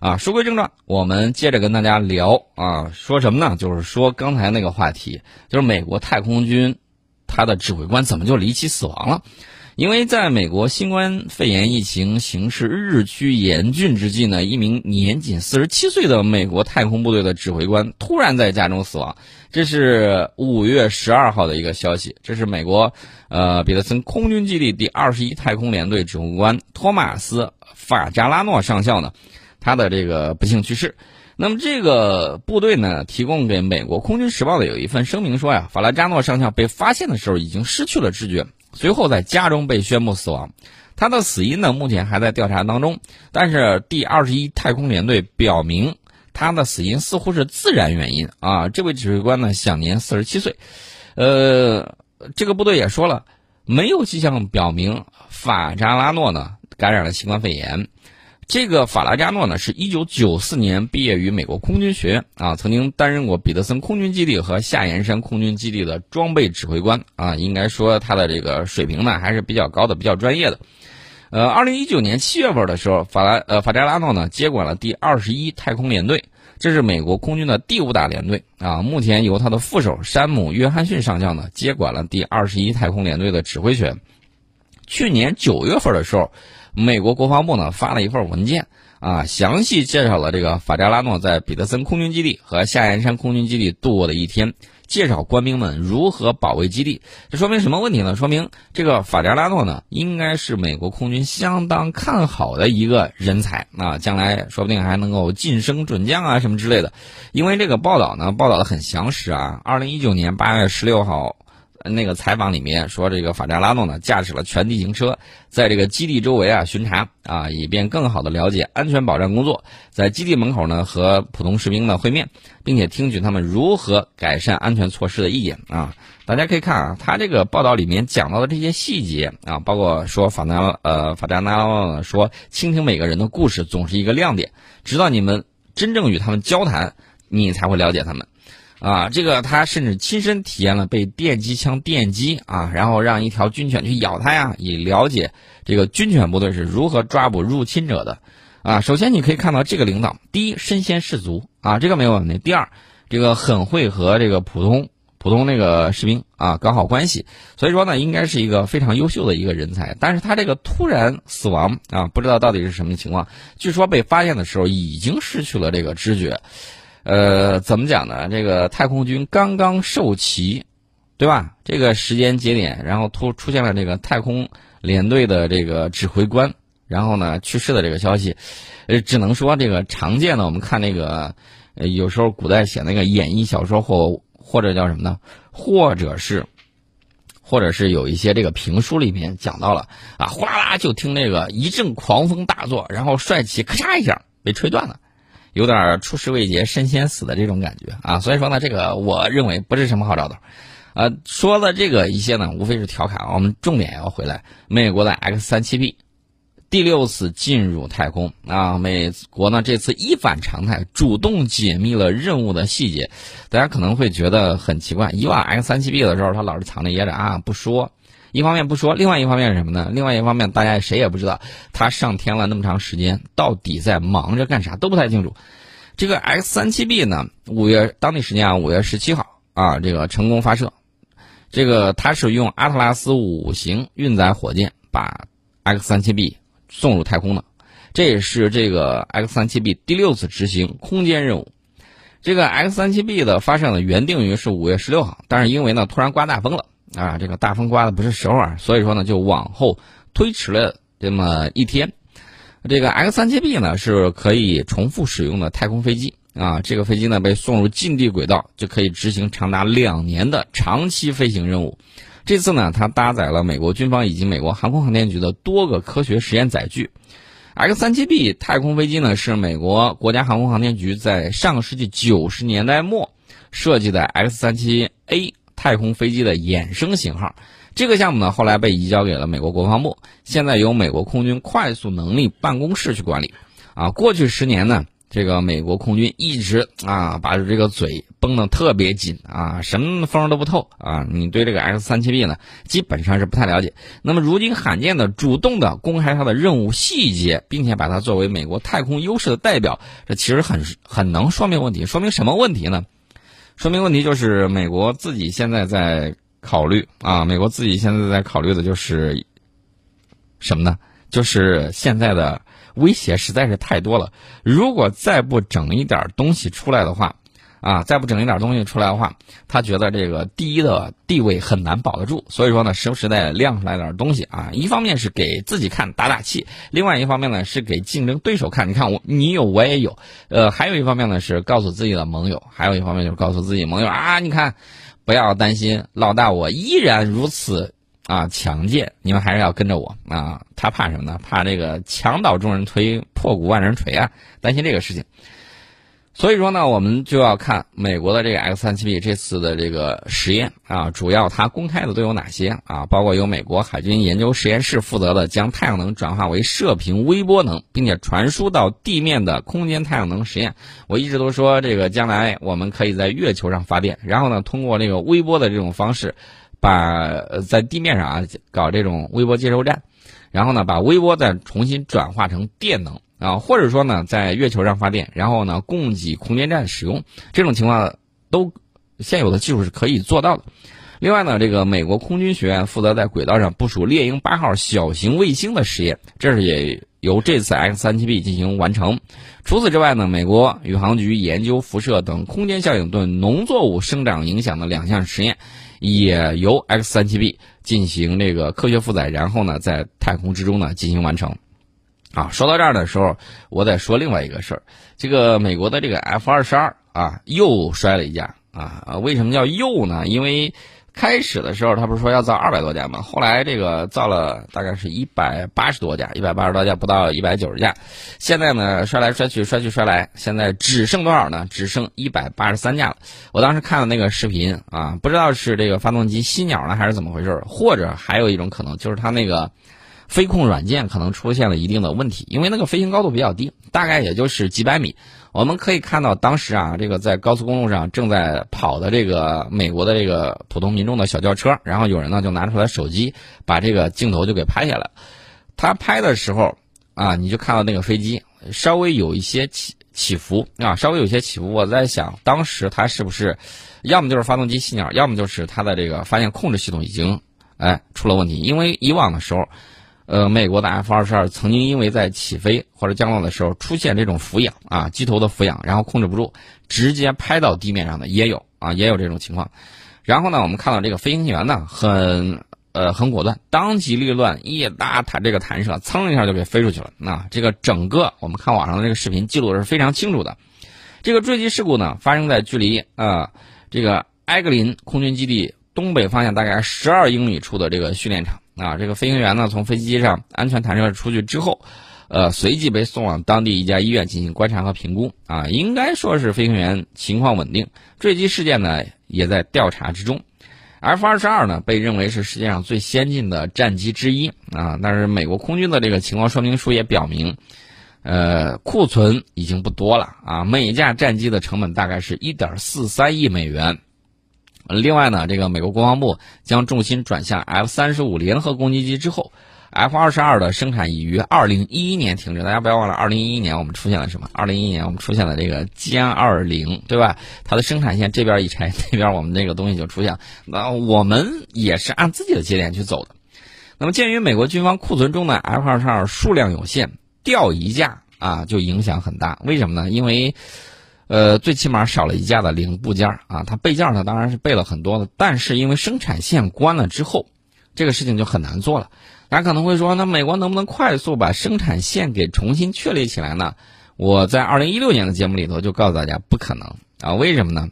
啊，书归正传，我们接着跟大家聊啊，说什么呢？就是说刚才那个话题，就是美国太空军他的指挥官怎么就离奇死亡了？因为在美国新冠肺炎疫情形势日趋严峻之际呢，一名年仅四十七岁的美国太空部队的指挥官突然在家中死亡。这是五月十二号的一个消息，这是美国呃彼得森空军基地第二十一太空联队指挥官托马斯·法扎拉诺上校呢。他的这个不幸去世，那么这个部队呢，提供给美国空军时报的有一份声明说呀，法拉扎诺上校被发现的时候已经失去了知觉，随后在家中被宣布死亡。他的死因呢，目前还在调查当中，但是第二十一太空联队表明他的死因似乎是自然原因啊。这位指挥官呢，享年四十七岁，呃，这个部队也说了，没有迹象表明法扎拉诺呢感染了新冠肺炎。这个法拉加诺呢，是一九九四年毕业于美国空军学院啊，曾经担任过彼得森空军基地和夏延山空军基地的装备指挥官啊，应该说他的这个水平呢还是比较高的，比较专业的。呃，二零一九年七月份的时候，法拉呃法扎拉诺呢接管了第二十一太空联队，这是美国空军的第五大联队啊，目前由他的副手山姆约翰逊上将呢接管了第二十一太空联队的指挥权。去年九月份的时候。美国国防部呢发了一份文件啊，详细介绍了这个法扎拉诺在彼得森空军基地和夏延山空军基地度过的一天，介绍官兵们如何保卫基地。这说明什么问题呢？说明这个法扎拉诺呢，应该是美国空军相当看好的一个人才啊，将来说不定还能够晋升准将啊什么之类的。因为这个报道呢，报道的很详实啊。二零一九年八月十六号。那个采访里面说，这个法扎拉诺呢驾驶了全地形车，在这个基地周围啊巡查啊，以便更好的了解安全保障工作。在基地门口呢和普通士兵呢会面，并且听取他们如何改善安全措施的意见啊。大家可以看啊，他这个报道里面讲到的这些细节啊，包括说法扎呃法扎拉诺说，倾听每个人的故事总是一个亮点，直到你们真正与他们交谈，你才会了解他们。啊，这个他甚至亲身体验了被电击枪电击啊，然后让一条军犬去咬他呀，以了解这个军犬部队是如何抓捕入侵者的。啊，首先你可以看到这个领导，第一身先士卒啊，这个没有问题。第二，这个很会和这个普通普通那个士兵啊搞好关系，所以说呢，应该是一个非常优秀的一个人才。但是他这个突然死亡啊，不知道到底是什么情况。据说被发现的时候已经失去了这个知觉。呃，怎么讲呢？这个太空军刚刚授旗，对吧？这个时间节点，然后突出现了这个太空联队的这个指挥官，然后呢去世的这个消息，呃，只能说这个常见的，我们看那个，呃，有时候古代写那个演义小说或或者叫什么呢？或者是，或者是有一些这个评书里面讲到了啊，呼啦啦就听那个一阵狂风大作，然后帅气咔嚓一下被吹断了。有点出师未捷身先死的这种感觉啊，所以说呢，这个我认为不是什么好兆头。呃，说了这个一些呢，无非是调侃。我们重点要回来，美国的 X 三七 B 第六次进入太空啊，美国呢这次一反常态，主动解密了任务的细节。大家可能会觉得很奇怪，以往 X 三七 B 的时候，他老是藏着掖着啊，不说。一方面不说，另外一方面是什么呢？另外一方面，大家谁也不知道他上天了那么长时间，到底在忙着干啥都不太清楚。这个 X 三七 B 呢，五月当地时间啊，五月十七号啊，这个成功发射。这个它是用阿特拉斯五型运载火箭把 X 三七 B 送入太空的，这也是这个 X 三七 B 第六次执行空间任务。这个 X 三七 B 的发射呢，原定于是五月十六号，但是因为呢突然刮大风了。啊，这个大风刮的不是时候啊，所以说呢，就往后推迟了这么一天。这个 X 三七 B 呢是可以重复使用的太空飞机啊，这个飞机呢被送入近地轨道，就可以执行长达两年的长期飞行任务。这次呢，它搭载了美国军方以及美国航空航天局的多个科学实验载具。X 三七 B 太空飞机呢是美国国家航空航天局在上个世纪九十年代末设计的 X 三七 A。太空飞机的衍生型号，这个项目呢后来被移交给了美国国防部，现在由美国空军快速能力办公室去管理。啊，过去十年呢，这个美国空军一直啊把这个嘴绷得特别紧啊，什么风都不透啊。你对这个 X 三七 B 呢，基本上是不太了解。那么如今罕见的主动的公开它的任务细节，并且把它作为美国太空优势的代表，这其实很很能说明问题。说明什么问题呢？说明问题就是美国自己现在在考虑啊，美国自己现在在考虑的就是什么呢？就是现在的。威胁实在是太多了，如果再不整一点东西出来的话，啊，再不整一点东西出来的话，他觉得这个第一的地位很难保得住。所以说呢，时不时的亮出来点东西啊。一方面是给自己看打打气，另外一方面呢是给竞争对手看。你看我你有我也有，呃，还有一方面呢是告诉自己的盟友，还有一方面就是告诉自己盟友啊，你看，不要担心，老大我依然如此。啊，强健！你们还是要跟着我啊！他怕什么呢？怕这个墙倒众人推，破鼓万人锤啊！担心这个事情。所以说呢，我们就要看美国的这个 X 三七 B 这次的这个实验啊，主要它公开的都有哪些啊？包括由美国海军研究实验室负责的将太阳能转化为射频微波能，并且传输到地面的空间太阳能实验。我一直都说，这个将来我们可以在月球上发电，然后呢，通过这个微波的这种方式。把在地面上啊搞这种微波接收站，然后呢把微波再重新转化成电能啊，或者说呢在月球上发电，然后呢供给空间站使用，这种情况都现有的技术是可以做到的。另外呢，这个美国空军学院负责在轨道上部署猎鹰八号小型卫星的实验，这是也由这次 X 三七 B 进行完成。除此之外呢，美国宇航局研究辐射等空间效应对农作物生长影响的两项实验。也由 X 三七 B 进行这个科学负载，然后呢，在太空之中呢进行完成。啊，说到这儿的时候，我再说另外一个事儿，这个美国的这个 F 二十二啊，又摔了一架啊。为什么叫又呢？因为。开始的时候，他不是说要造二百多架吗？后来这个造了大概是一百八十多架，一百八十多架不到一百九十架。现在呢，摔来摔去，摔去摔来，现在只剩多少呢？只剩一百八十三架了。我当时看了那个视频啊，不知道是这个发动机吸鸟呢，还是怎么回事？或者还有一种可能，就是它那个飞控软件可能出现了一定的问题，因为那个飞行高度比较低，大概也就是几百米。我们可以看到，当时啊，这个在高速公路上正在跑的这个美国的这个普通民众的小轿车，然后有人呢就拿出来手机，把这个镜头就给拍下来。他拍的时候啊，你就看到那个飞机稍微有一些起起伏啊，稍微有些起伏。我在想，当时他是不是要么就是发动机熄鸟，要么就是它的这个发现控制系统已经哎出了问题。因为以往的时候。呃，美国的 F 二十二曾经因为在起飞或者降落的时候出现这种俯仰啊，机头的俯仰，然后控制不住，直接拍到地面上的也有啊，也有这种情况。然后呢，我们看到这个飞行员呢，很呃很果断，当机立断，一拉弹这个弹射，噌一下就给飞出去了。那这个整个我们看网上的这个视频记录是非常清楚的。这个坠机事故呢，发生在距离啊这个埃格林空军基地东北方向大概十二英里处的这个训练场。啊，这个飞行员呢，从飞机上安全弹射出去之后，呃，随即被送往当地一家医院进行观察和评估。啊，应该说是飞行员情况稳定。坠机事件呢，也在调查之中。F 二十二呢，被认为是世界上最先进的战机之一。啊，但是美国空军的这个情况说明书也表明，呃，库存已经不多了。啊，每架战机的成本大概是一点四三亿美元。另外呢，这个美国国防部将重心转向 F 三十五联合攻击机之后，F 二十二的生产已于二零一一年停止。大家不要忘了，二零一一年我们出现了什么？二零一一年我们出现了这个歼二零，对吧？它的生产线这边一拆，那边我们这个东西就出现了。那我们也是按自己的节点去走的。那么，鉴于美国军方库存中的 F 二十二数量有限，掉一架啊就影响很大。为什么呢？因为呃，最起码少了一架的零部件啊，它备件呢当然是备了很多的，但是因为生产线关了之后，这个事情就很难做了。大家可能会说，那美国能不能快速把生产线给重新确立起来呢？我在二零一六年的节目里头就告诉大家，不可能啊！为什么呢？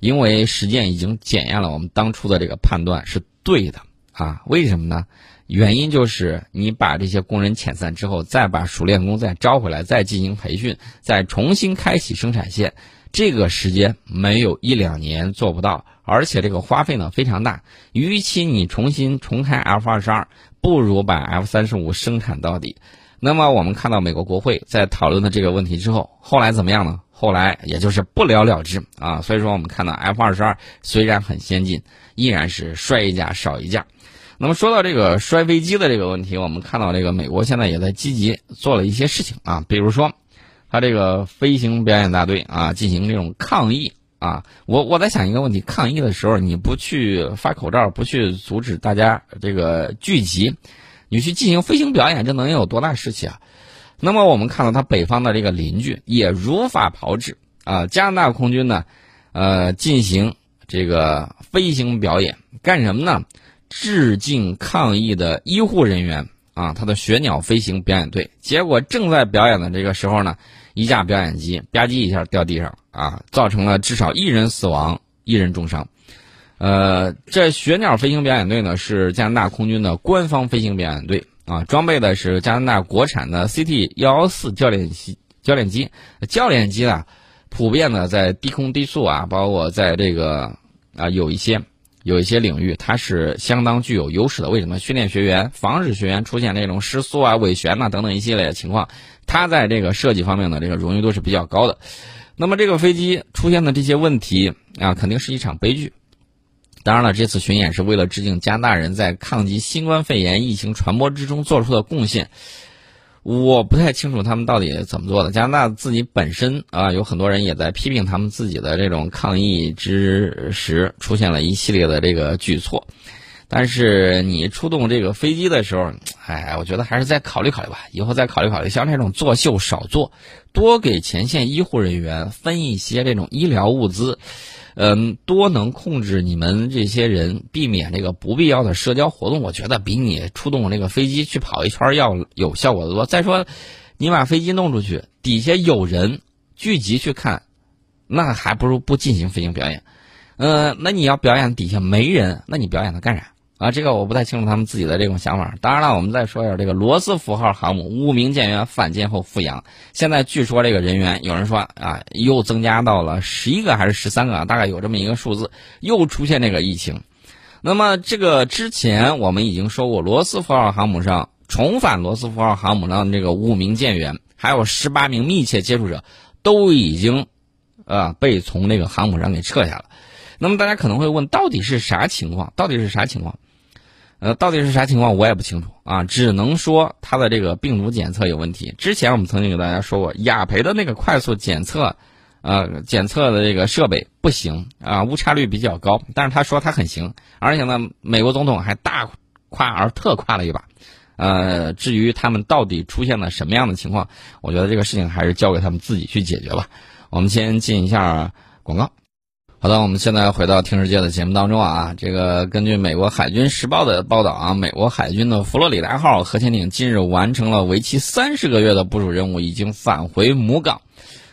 因为实践已经检验了我们当初的这个判断是对的啊！为什么呢？原因就是你把这些工人遣散之后，再把熟练工再招回来，再进行培训，再重新开启生产线，这个时间没有一两年做不到，而且这个花费呢非常大。与其你重新重开 F 二十二，不如把 F 三十五生产到底。那么我们看到美国国会在讨论的这个问题之后，后来怎么样呢？后来也就是不了了之啊。所以说我们看到 F 二十二虽然很先进，依然是摔一架少一架。那么说到这个摔飞机的这个问题，我们看到这个美国现在也在积极做了一些事情啊，比如说，他这个飞行表演大队啊进行这种抗议啊。我我在想一个问题：抗议的时候你不去发口罩，不去阻止大家这个聚集，你去进行飞行表演，这能有多大士气啊？那么我们看到他北方的这个邻居也如法炮制啊，加拿大空军呢，呃，进行这个飞行表演，干什么呢？致敬抗疫的医护人员啊，他的雪鸟飞行表演队，结果正在表演的这个时候呢，一架表演机吧唧一下掉地上啊，造成了至少一人死亡，一人重伤。呃，这雪鸟飞行表演队呢是加拿大空军的官方飞行表演队啊，装备的是加拿大国产的 CT 幺幺四教练机教练机，教练机呢，普遍的在低空低速啊，包括在这个啊有一些。有一些领域，它是相当具有优势的。为什么训练学员、防止学员出现那种失速啊、尾旋呐等等一系列的情况？它在这个设计方面的这个荣誉度是比较高的。那么这个飞机出现的这些问题啊，肯定是一场悲剧。当然了，这次巡演是为了致敬加拿大人在抗击新冠肺炎疫情传播之中做出的贡献。我不太清楚他们到底怎么做的。加拿大自己本身啊，有很多人也在批评他们自己的这种抗疫之时出现了一系列的这个举措。但是你出动这个飞机的时候，哎，我觉得还是再考虑考虑吧。以后再考虑考虑，像这种作秀少做，多给前线医护人员分一些这种医疗物资。嗯，多能控制你们这些人，避免这个不必要的社交活动。我觉得比你出动那个飞机去跑一圈要有效果的多。再说，你把飞机弄出去，底下有人聚集去看，那还不如不进行飞行表演。嗯，那你要表演底下没人，那你表演它干啥？啊，这个我不太清楚他们自己的这种想法。当然了，我们再说一下这个罗斯福号航母五名舰员反舰后复阳，现在据说这个人员有人说啊，又增加到了十一个还是十三个，大概有这么一个数字，又出现这个疫情。那么这个之前我们已经说过，罗斯福号航母上重返罗斯福号航母上的这个五名舰员，还有十八名密切接触者，都已经啊被从那个航母上给撤下了。那么大家可能会问，到底是啥情况？到底是啥情况？呃，到底是啥情况，我也不清楚啊，只能说它的这个病毒检测有问题。之前我们曾经给大家说过，雅培的那个快速检测，呃，检测的这个设备不行啊，误差率比较高。但是他说他很行，而且呢，美国总统还大夸而特夸了一把。呃，至于他们到底出现了什么样的情况，我觉得这个事情还是交给他们自己去解决吧。我们先进一下广告。好的，我们现在回到听世界的节目当中啊。这个根据美国海军时报的报道啊，美国海军的佛罗里达号核潜艇近日完成了为期三十个月的部署任务，已经返回母港。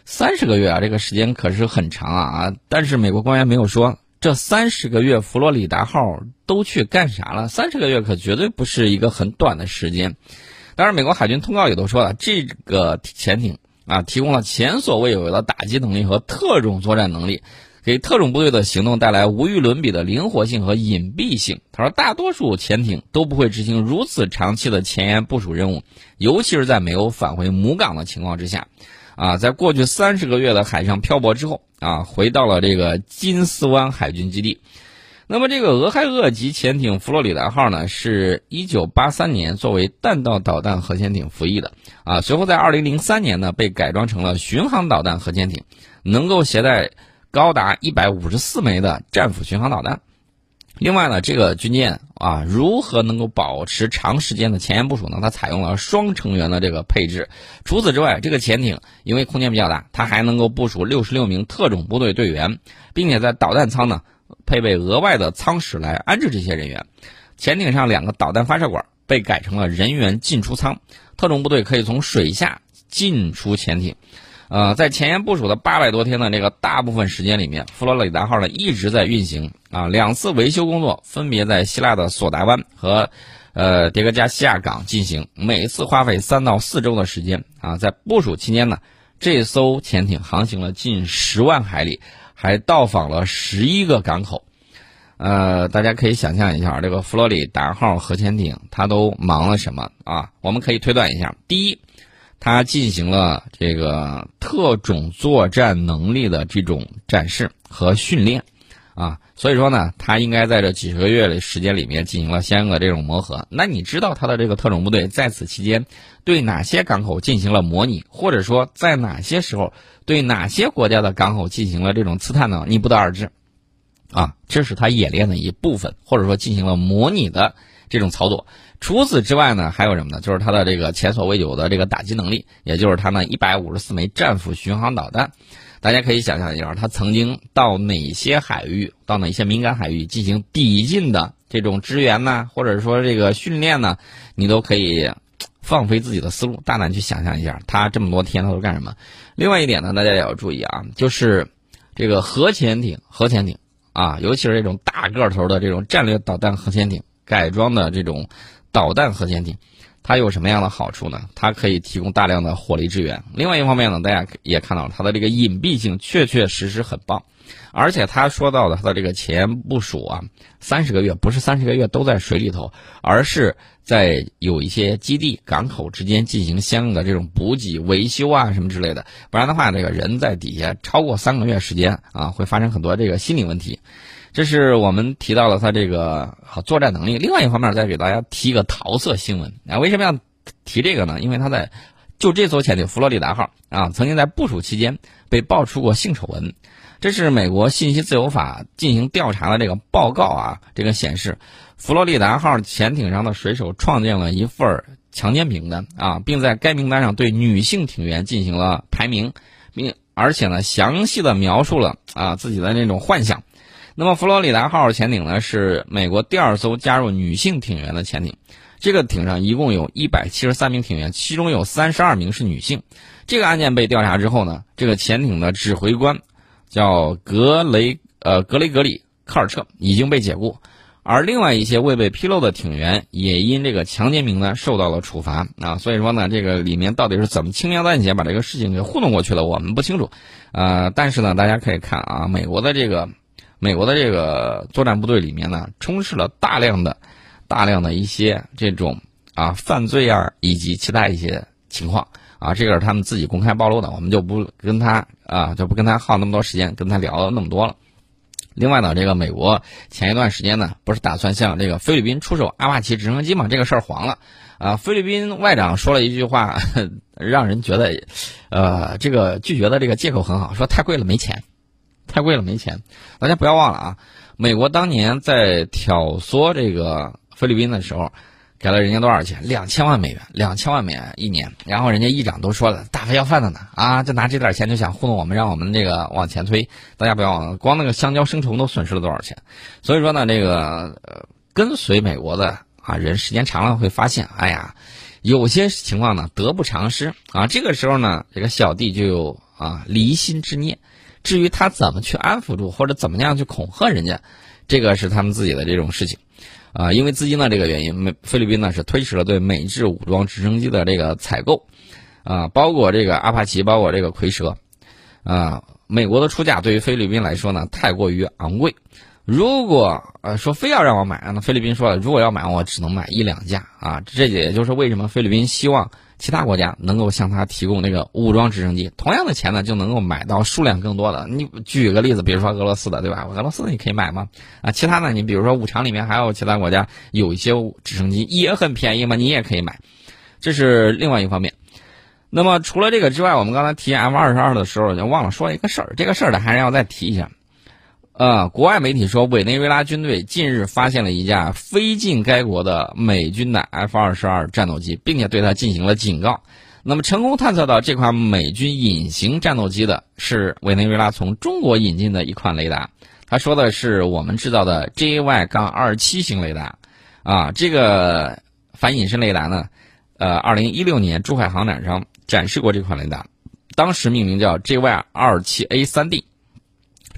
三十个月啊，这个时间可是很长啊啊！但是美国官员没有说这三十个月佛罗里达号都去干啥了。三十个月可绝对不是一个很短的时间。当然，美国海军通告也都说了，这个潜艇啊提供了前所未有的打击能力和特种作战能力。给特种部队的行动带来无与伦比的灵活性和隐蔽性。他说，大多数潜艇都不会执行如此长期的前沿部署任务，尤其是在没有返回母港的情况之下。啊，在过去三十个月的海上漂泊之后，啊，回到了这个金斯湾海军基地。那么，这个俄亥俄级潜艇佛罗里达号呢，是一九八三年作为弹道导弹核潜艇服役的。啊，随后在二零零三年呢，被改装成了巡航导弹核潜艇，能够携带。高达一百五十四枚的战斧巡航导弹。另外呢，这个军舰啊，如何能够保持长时间的前沿部署呢？它采用了双成员的这个配置。除此之外，这个潜艇因为空间比较大，它还能够部署六十六名特种部队队员，并且在导弹舱呢配备额外的舱室来安置这些人员。潜艇上两个导弹发射管被改成了人员进出舱，特种部队可以从水下进出潜艇。呃，在前沿部署的八百多天的这个大部分时间里面，佛罗里达号呢一直在运行啊。两次维修工作分别在希腊的索达湾和呃迭戈加西亚港进行，每次花费三到四周的时间啊。在部署期间呢，这艘潜艇航行了近十万海里，还到访了十一个港口。呃，大家可以想象一下，这个佛罗里达号核潜艇它都忙了什么啊？我们可以推断一下：第一，它进行了这个特种作战能力的这种展示和训练，啊，所以说呢，它应该在这几十个月的时间里面进行了相应的这种磨合。那你知道它的这个特种部队在此期间对哪些港口进行了模拟，或者说在哪些时候对哪些国家的港口进行了这种刺探呢？你不得而知。啊，这是他演练的一部分，或者说进行了模拟的这种操作。除此之外呢，还有什么呢？就是它的这个前所未有的这个打击能力，也就是它那一百五十四枚战斧巡航导弹。大家可以想象一下，它曾经到哪些海域，到哪些敏感海域进行抵近的这种支援呢？或者说这个训练呢？你都可以放飞自己的思路，大胆去想象一下，它这么多天它都干什么？另外一点呢，大家也要注意啊，就是这个核潜艇，核潜艇。啊，尤其是这种大个头的这种战略导弹核潜艇改装的这种导弹核潜艇，它有什么样的好处呢？它可以提供大量的火力支援。另外一方面呢，大家也看到它的这个隐蔽性确确实实很棒，而且他说到的它的这个前部署啊，三十个月不是三十个月都在水里头，而是。在有一些基地、港口之间进行相应的这种补给、维修啊什么之类的，不然的话，这个人在底下超过三个月时间啊，会发生很多这个心理问题。这是我们提到了他这个作战能力。另外一方面，再给大家提一个桃色新闻啊，为什么要提这个呢？因为他在就这艘潜艇“佛罗里达号”啊，曾经在部署期间被爆出过性丑闻。这是美国信息自由法进行调查的这个报告啊，这个显示。佛罗里达号潜艇上的水手创建了一份强奸名单啊，并在该名单上对女性艇员进行了排名，并而且呢详细的描述了啊自己的那种幻想。那么佛罗里达号潜艇呢是美国第二艘加入女性艇员的潜艇，这个艇上一共有一百七十三名艇员，其中有三十二名是女性。这个案件被调查之后呢，这个潜艇的指挥官叫格雷呃格雷格里科尔彻已经被解雇。而另外一些未被披露的艇员也因这个强奸名呢受到了处罚啊，所以说呢，这个里面到底是怎么轻描淡写把这个事情给糊弄过去了，我们不清楚。呃，但是呢，大家可以看啊，美国的这个美国的这个作战部队里面呢，充斥了大量的大量的一些这种啊犯罪啊以及其他一些情况啊，这个是他们自己公开暴露的，我们就不跟他啊就不跟他耗那么多时间跟他聊那么多了。另外呢，这个美国前一段时间呢，不是打算向这个菲律宾出手阿帕奇直升机嘛？这个事儿黄了，啊，菲律宾外长说了一句话，让人觉得，呃，这个拒绝的这个借口很好，说太贵了没钱，太贵了没钱。大家不要忘了啊，美国当年在挑唆这个菲律宾的时候。给了人家多少钱？两千万美元，两千万美元一年。然后人家议长都说了，大发要饭的呢啊，就拿这点钱就想糊弄我们，让我们这个往前推。大家不要忘了，光那个香蕉生虫都损失了多少钱。所以说呢，这个，跟随美国的啊人时间长了会发现，哎呀，有些情况呢得不偿失啊。这个时候呢，这个小弟就有啊离心之念。至于他怎么去安抚住，或者怎么样去恐吓人家，这个是他们自己的这种事情。啊，因为资金的这个原因，美菲律宾呢是推迟了对美制武装直升机的这个采购，啊，包括这个阿帕奇，包括这个蝰蛇，啊，美国的出价对于菲律宾来说呢太过于昂贵。如果呃说非要让我买，那菲律宾说了，如果要买，我只能买一两架啊。这也就是为什么菲律宾希望其他国家能够向他提供那个武装直升机，同样的钱呢就能够买到数量更多的。你举个例子，比如说俄罗斯的，对吧？俄罗斯你可以买吗？啊，其他呢？你比如说五常里面还有其他国家有一些直升机也很便宜嘛，你也可以买。这是另外一方面。那么除了这个之外，我们刚才提 F 二十二的时候就忘了说一个事儿，这个事儿呢还是要再提一下。呃，国外媒体说，委内瑞拉军队近日发现了一架飞进该国的美军的 F 二十二战斗机，并且对它进行了警告。那么，成功探测到这款美军隐形战斗机的是委内瑞拉从中国引进的一款雷达。他说的是我们制造的 JY- 杠二七型雷达。啊，这个反隐身雷达呢，呃，二零一六年珠海航展上展示过这款雷达，当时命名叫 JY 二七 A 三 D。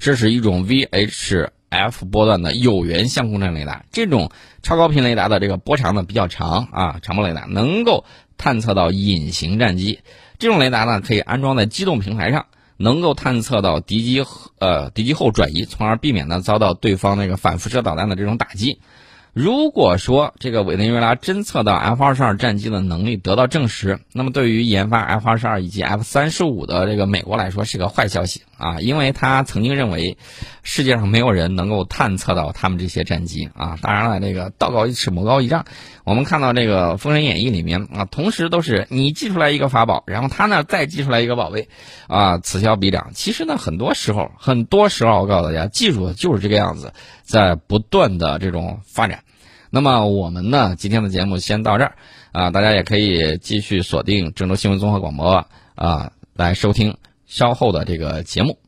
这是一种 VHF 波段的有源相控阵雷达，这种超高频雷达的这个波长呢比较长啊，长波雷达能够探测到隐形战机。这种雷达呢可以安装在机动平台上，能够探测到敌机呃敌机后转移，从而避免呢遭到对方那个反辐射导弹的这种打击。如果说这个委内瑞拉侦测到 F 二十二战机的能力得到证实，那么对于研发 F 二十二以及 F 三十五的这个美国来说是个坏消息啊，因为他曾经认为世界上没有人能够探测到他们这些战机啊。当然了，这个道高一尺，魔高一丈。我们看到这个《封神演义》里面啊，同时都是你寄出来一个法宝，然后他呢再寄出来一个宝贝，啊，此消彼长。其实呢，很多时候，很多时候，我告诉大家，技术就是这个样子，在不断的这种发展。那么我们呢，今天的节目先到这儿啊，大家也可以继续锁定郑州新闻综合广播啊，来收听稍后的这个节目。